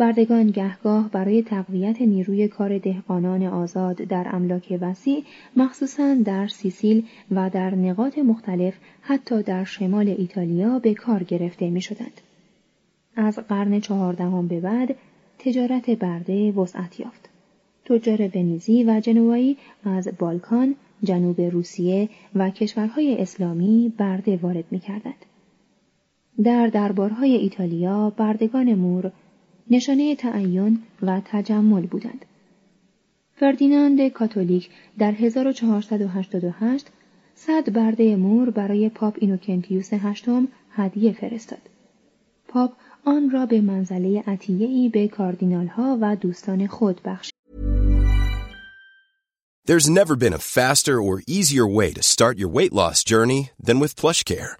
بردگان گهگاه برای تقویت نیروی کار دهقانان آزاد در املاک وسیع مخصوصا در سیسیل و در نقاط مختلف حتی در شمال ایتالیا به کار گرفته می شدند. از قرن چهاردهم به بعد تجارت برده وسعت یافت. تجار ونیزی و جنوایی از بالکان، جنوب روسیه و کشورهای اسلامی برده وارد می کردند. در دربارهای ایتالیا بردگان مور نشانه تعین و تجمل بودند. فردیناند کاتولیک در 1488 صد برده مور برای پاپ اینوکنتیوس هشتم هدیه فرستاد. پاپ آن را به منزله عطیه‌ای به کاردینالها و دوستان خود بخشید. There's never been a faster or easier way to start your weight loss journey than with PlushCare.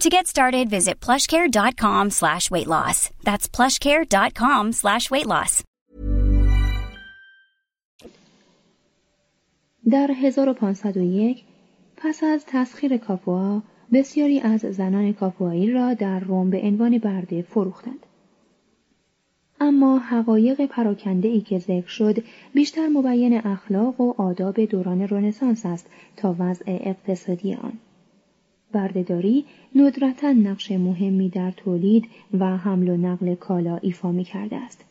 To get started, visit plushcare.com slash weight loss. That's plushcare.com slash weight loss. در 1501 پس از تسخیر کاپوا بسیاری از زنان کاپوایی را در روم به عنوان برده فروختند. اما حقایق پراکنده ای که ذکر شد بیشتر مبین اخلاق و آداب دوران رنسانس است تا وضع اقتصادی آن. بردهداری ندرتا نقش مهمی در تولید و حمل و نقل کالا ایفا می کرده است.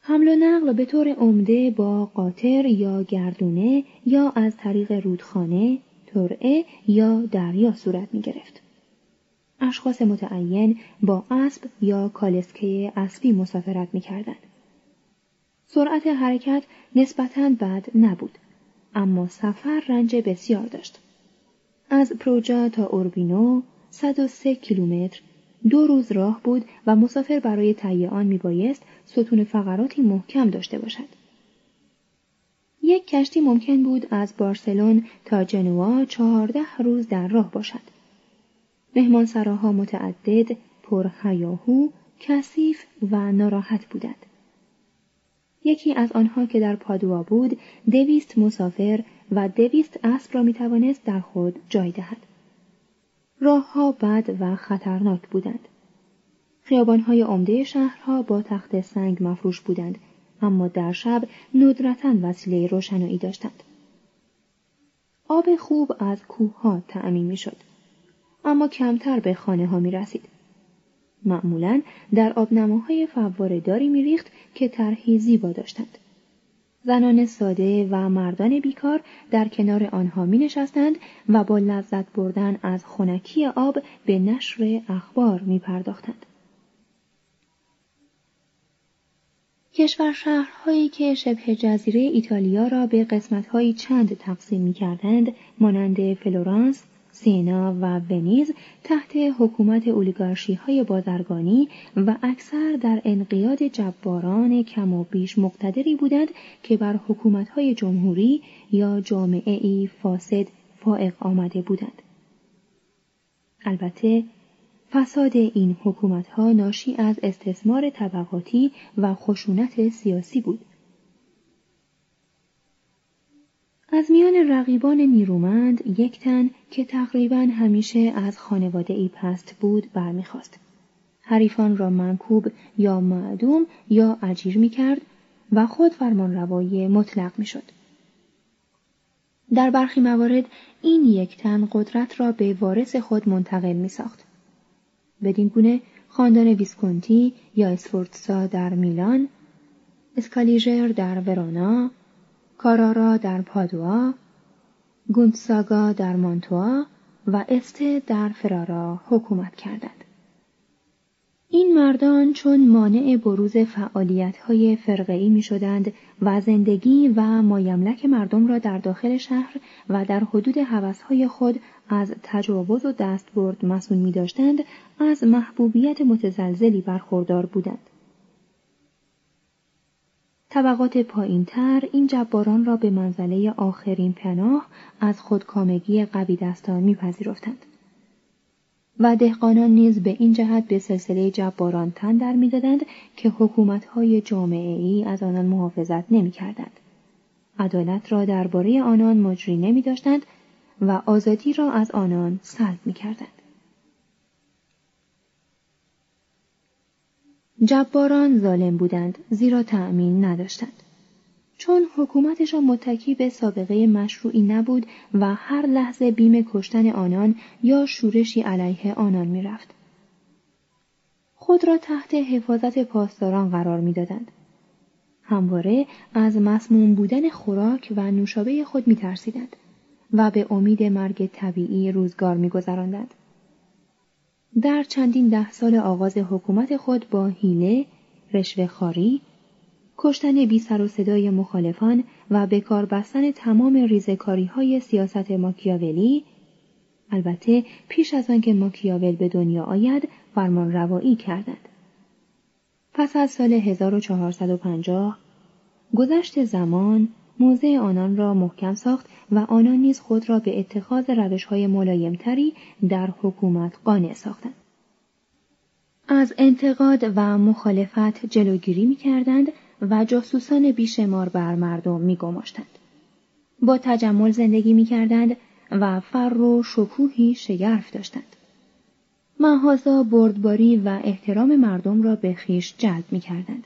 حمل و نقل به طور عمده با قاطر یا گردونه یا از طریق رودخانه، ترعه یا دریا صورت می گرفت. اشخاص متعین با اسب یا کالسکه اسبی مسافرت می کردند. سرعت حرکت نسبتاً بد نبود. اما سفر رنج بسیار داشت. از پروجا تا اوربینو 103 کیلومتر دو روز راه بود و مسافر برای تهیه آن میبایست ستون فقراتی محکم داشته باشد. یک کشتی ممکن بود از بارسلون تا جنوا چهارده روز در راه باشد. مهمانسراها متعدد، پرهیاهو، کثیف و ناراحت بودند. یکی از آنها که در پادوا بود دویست مسافر و دویست اسب را می‌توانست در خود جای دهد. راهها بد و خطرناک بودند. خیابانهای عمده شهرها با تخت سنگ مفروش بودند اما در شب ندرتا وسیله روشنایی داشتند. آب خوب از کوهها تأمین می‌شد اما کمتر به خانه ها می رسید. معمولا در آبنماهای فواره داری می ریخت که طرحی زیبا داشتند. زنان ساده و مردان بیکار در کنار آنها می نشستند و با لذت بردن از خونکی آب به نشر اخبار می پرداختند. کشور شهرهایی که شبه جزیره ایتالیا را به قسمتهایی چند تقسیم می کردند مانند فلورانس، سینا و ونیز تحت حکومت اولیگارشی های بازرگانی و اکثر در انقیاد جباران کم و بیش مقتدری بودند که بر حکومت های جمهوری یا جامعه ای فاسد فائق آمده بودند. البته فساد این حکومت ها ناشی از استثمار طبقاتی و خشونت سیاسی بود. از میان رقیبان نیرومند یک تن که تقریبا همیشه از خانواده ای پست بود برمیخواست. حریفان را منکوب یا معدوم یا اجیر می کرد و خود فرمان روایی مطلق می شد. در برخی موارد این یک تن قدرت را به وارث خود منتقل می ساخت. بدین گونه خاندان ویسکونتی یا اسفورتسا در میلان، اسکالیژر در ورونا، کارارا در پادوا، گونتساگا در مانتوا و استه در فرارا حکومت کردند. این مردان چون مانع بروز فعالیت‌های فرقه‌ای می‌شدند و زندگی و مایملک مردم را در داخل شهر و در حدود هوس‌های خود از تجاوز و دستبرد مسئول می داشتند از محبوبیت متزلزلی برخوردار بودند. طبقات پایینتر این جباران را به منزله آخرین پناه از خودکامگی قوی دستان میپذیرفتند و دهقانان نیز به این جهت به سلسله جباران تن در می‌دادند که حکومتهای جامعه ای از آنان محافظت نمی‌کردند عدالت را درباره آنان مجری نمی داشتند و آزادی را از آنان سلب می کردند. جباران ظالم بودند زیرا تأمین نداشتند. چون حکومتشان متکی به سابقه مشروعی نبود و هر لحظه بیم کشتن آنان یا شورشی علیه آنان می‌رفت. خود را تحت حفاظت پاسداران قرار می‌دادند. همواره از مسموم بودن خوراک و نوشابه خود میترسیدند و به امید مرگ طبیعی روزگار میگذراندند. در چندین ده سال آغاز حکومت خود با حیله، رشوه خاری، کشتن بی سر و صدای مخالفان و به بستن تمام ریزکاری های سیاست ماکیاولی البته پیش از آنکه ماکیاول به دنیا آید فرمان روایی کردند. پس از سال 1450 گذشت زمان موضع آنان را محکم ساخت و آنان نیز خود را به اتخاذ روش های ملایمتری در حکومت قانع ساختند. از انتقاد و مخالفت جلوگیری می کردند و جاسوسان بیشمار بر مردم می گماشتند. با تجمل زندگی می کردند و فر و شکوهی شگرف داشتند. محازا بردباری و احترام مردم را به خیش جلب می کردند.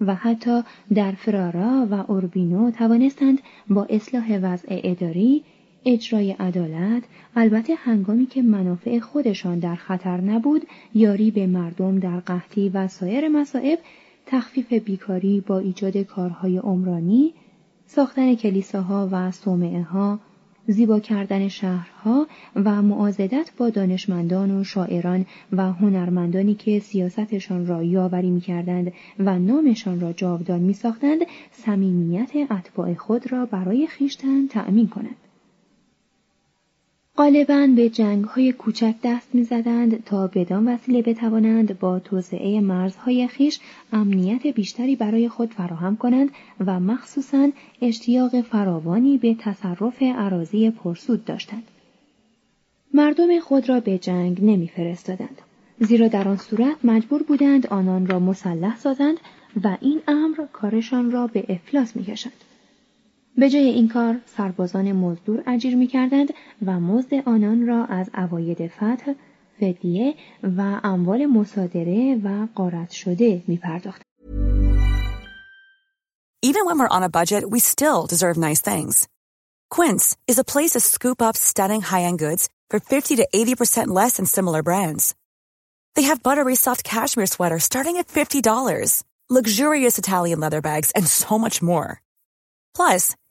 و حتی در فرارا و اوربینو توانستند با اصلاح وضع اداری اجرای عدالت البته هنگامی که منافع خودشان در خطر نبود یاری به مردم در قحطی و سایر مصائب تخفیف بیکاری با ایجاد کارهای عمرانی ساختن کلیساها و صومعه ها زیبا کردن شهرها و معازدت با دانشمندان و شاعران و هنرمندانی که سیاستشان را یاوری می‌کردند و نامشان را جاودان میساختند صمیمیت اتباع خود را برای خیشتن تأمین کنند. غالبا به جنگ های کوچک دست می‌زدند تا بدان وسیله بتوانند با توسعه مرزهای خیش امنیت بیشتری برای خود فراهم کنند و مخصوصا اشتیاق فراوانی به تصرف عراضی پرسود داشتند. مردم خود را به جنگ نمیفرستادند زیرا در آن صورت مجبور بودند آنان را مسلح سازند و این امر کارشان را به افلاس می‌کشند. به جای این کار سربازان مزدور اجیر می کردند و مزد آنان را از اواید فتح فدیه و اموال مصادره و قارت شده می پرداخت. Even when we're on a budget, we still deserve nice things. Quince is a place to scoop up stunning high-end goods for 50 to 80% less than similar brands. They have buttery soft cashmere sweaters starting at $50, luxurious Italian leather bags, and so much more. Plus,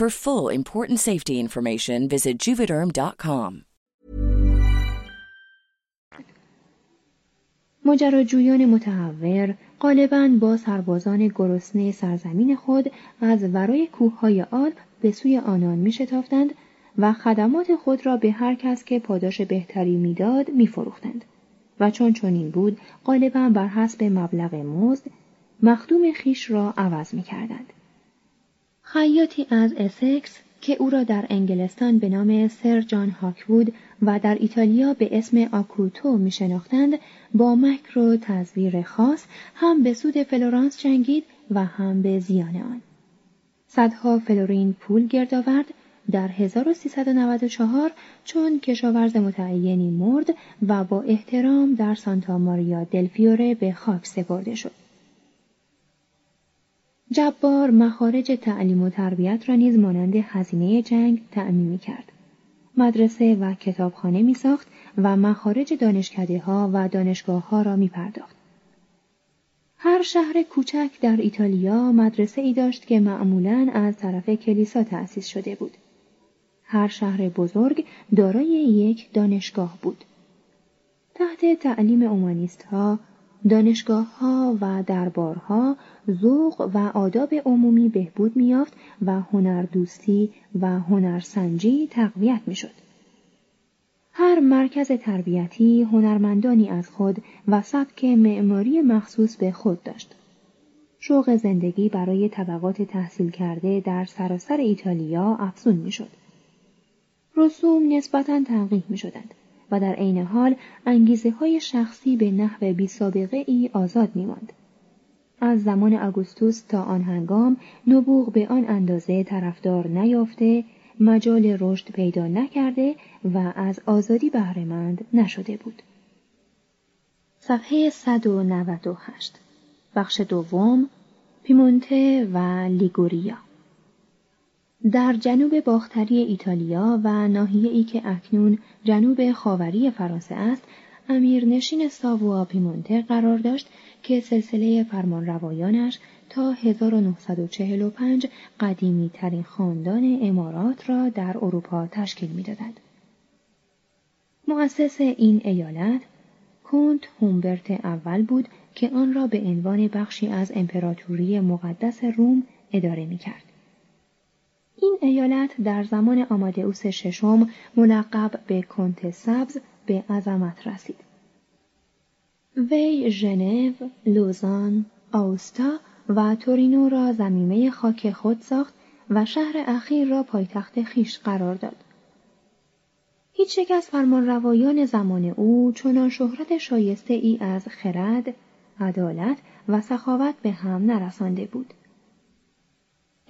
For full important safety information, visit juvederm.com. ماجراجویان متحور غالبا با سربازان گرسنه سرزمین خود از ورای کوههای آلپ به سوی آنان می شتافتند و خدمات خود را به هر کس که پاداش بهتری می‌داد میفروختند و چون چنین بود غالبا بر حسب مبلغ مزد مخدوم خویش را عوض می کردند. خیاطی از اسکس که او را در انگلستان به نام سر جان هاکوود و در ایتالیا به اسم آکوتو می شناختند با مکر و تزویر خاص هم به سود فلورانس جنگید و هم به زیان آن. صدها فلورین پول گرد آورد در 1394 چون کشاورز متعینی مرد و با احترام در سانتا ماریا دلفیوره به خاک سپرده شد. جبار مخارج تعلیم و تربیت را نیز مانند هزینه جنگ تعمین کرد. مدرسه و کتابخانه می ساخت و مخارج دانشکده ها و دانشگاه ها را می پرداخت. هر شهر کوچک در ایتالیا مدرسه ای داشت که معمولا از طرف کلیسا تأسیس شده بود. هر شهر بزرگ دارای یک دانشگاه بود. تحت تعلیم اومانیست ها، دانشگاه ها و دربارها ذوق و آداب عمومی بهبود میافت و هنردوستی و هنرسنجی تقویت می‌شد. هر مرکز تربیتی هنرمندانی از خود و سبک معماری مخصوص به خود داشت. شوق زندگی برای طبقات تحصیل کرده در سراسر ایتالیا افزون می‌شد. رسوم نسبتا تنقیح می شدند و در عین حال انگیزه های شخصی به نحو بی سابقه ای آزاد می ماند. از زمان آگوستوس تا آن هنگام نبوغ به آن اندازه طرفدار نیافته مجال رشد پیدا نکرده و از آزادی بهرهمند نشده بود. صفحه 198 بخش دوم پیمونته و لیگوریا در جنوب باختری ایتالیا و ناحیه ای که اکنون جنوب خاوری فرانسه است امیرنشین ساووا پیمونته قرار داشت که سلسله فرمانروایانش تا 1945 قدیمی ترین خاندان امارات را در اروپا تشکیل می‌دادند. مؤسس این ایالت کنت هومبرت اول بود که آن را به عنوان بخشی از امپراتوری مقدس روم اداره می کرد. این ایالت در زمان آمادئوس ششم ملقب به کنت سبز به عظمت رسید. وی ژنو، لوزان، آوستا و تورینو را زمینه خاک خود ساخت و شهر اخیر را پایتخت خیش قرار داد. هیچ یک از فرمانروایان زمان او چنان شهرت شایسته ای از خرد، عدالت و سخاوت به هم نرسانده بود.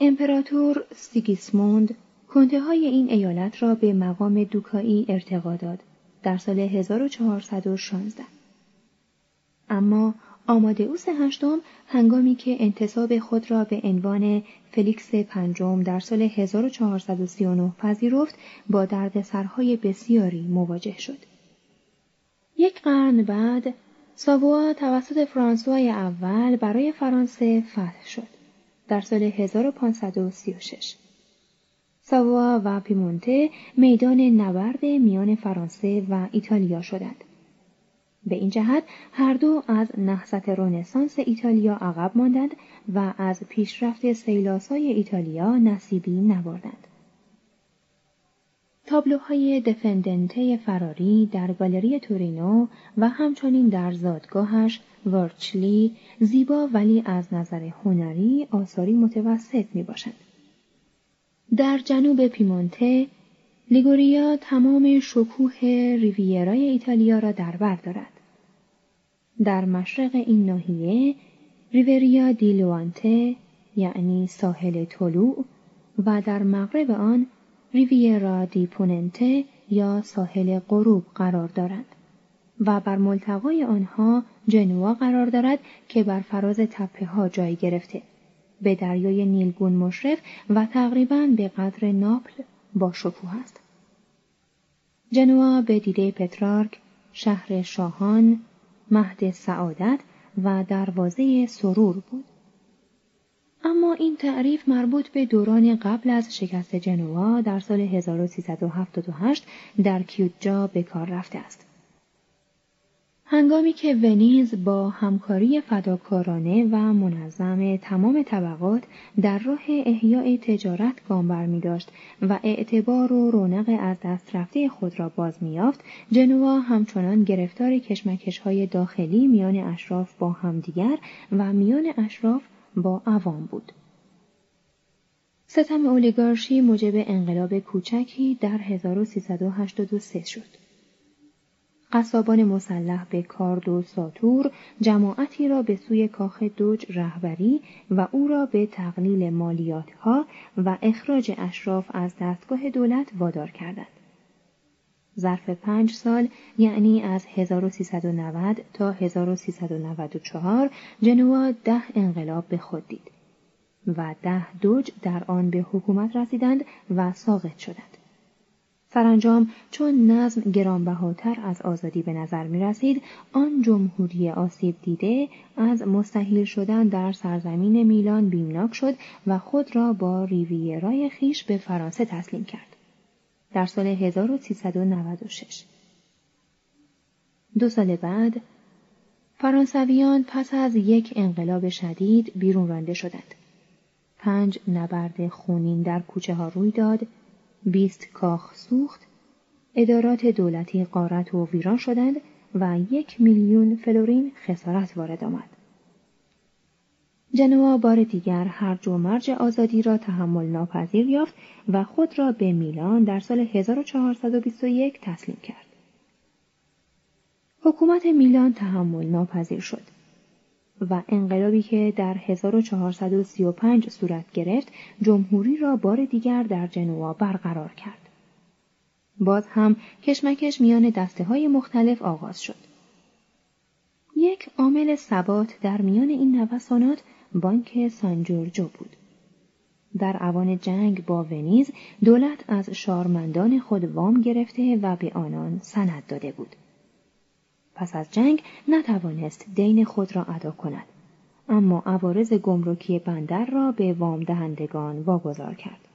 امپراتور سیگیسموند کنته های این ایالت را به مقام دوکایی ارتقا داد در سال 1416 اما آمادئوس هشتم هنگامی که انتصاب خود را به عنوان فلیکس پنجم در سال 1439 پذیرفت با دردسرهای بسیاری مواجه شد. یک قرن بعد ساووا توسط فرانسوای اول برای فرانسه فتح شد در سال 1536. ساوا و پیمونته میدان نبرد میان فرانسه و ایتالیا شدند. به این جهت هر دو از نهضت رونسانس ایتالیا عقب ماندند و از پیشرفت سیلاسای ایتالیا نصیبی نبردند. تابلوهای دفندنته فراری در گالری تورینو و همچنین در زادگاهش ورچلی زیبا ولی از نظر هنری آثاری متوسط می باشند. در جنوب پیمونته لیگوریا تمام شکوه ریویرای ایتالیا را در بر دارد. در مشرق این ناحیه ریوریا دی لوانته یعنی ساحل طلوع و در مغرب آن ریویرا دی پوننته یا ساحل غروب قرار دارند و بر ملتقای آنها جنوا قرار دارد که بر فراز تپه ها جای گرفته به دریای نیلگون مشرف و تقریبا به قدر ناپل با شکوه است. جنوا به دیده پترارک شهر شاهان، مهد سعادت و دروازه سرور بود. اما این تعریف مربوط به دوران قبل از شکست جنوا در سال 1378 در کیوجا به کار رفته است. هنگامی که ونیز با همکاری فداکارانه و منظم تمام طبقات در راه احیاء تجارت گام برمی داشت و اعتبار و رونق از دست رفته خود را باز میافت جنوا همچنان گرفتار کشمکش های داخلی میان اشراف با همدیگر و میان اشراف با عوام بود ستم اولیگارشی موجب انقلاب کوچکی در 1383 شد قصابان مسلح به کارد و ساتور جماعتی را به سوی کاخ دوج رهبری و او را به تقلیل مالیاتها و اخراج اشراف از دستگاه دولت وادار کردند. ظرف پنج سال یعنی از 1390 تا 1394 جنوا ده انقلاب به خود دید و ده دوج در آن به حکومت رسیدند و ساقط شدند. سرانجام چون نظم گرانبهاتر از آزادی به نظر می رسید، آن جمهوری آسیب دیده از مستحیل شدن در سرزمین میلان بیمناک شد و خود را با ریویرای خیش به فرانسه تسلیم کرد. در سال 1396 دو سال بعد فرانسویان پس از یک انقلاب شدید بیرون رانده شدند. پنج نبرد خونین در کوچه ها روی داد بیست کاخ سوخت ادارات دولتی قارت و ویران شدند و یک میلیون فلورین خسارت وارد آمد. جنوا بار دیگر هر و مرج آزادی را تحمل ناپذیر یافت و خود را به میلان در سال 1421 تسلیم کرد. حکومت میلان تحمل ناپذیر شد. و انقلابی که در 1435 صورت گرفت جمهوری را بار دیگر در جنوا برقرار کرد. باز هم کشمکش میان دسته های مختلف آغاز شد. یک عامل ثبات در میان این نوسانات بانک سانجورجو بود. در اوان جنگ با ونیز دولت از شارمندان خود وام گرفته و به آنان سند داده بود. پس از جنگ نتوانست دین خود را ادا کند اما عوارض گمرکی بندر را به وام دهندگان واگذار کرد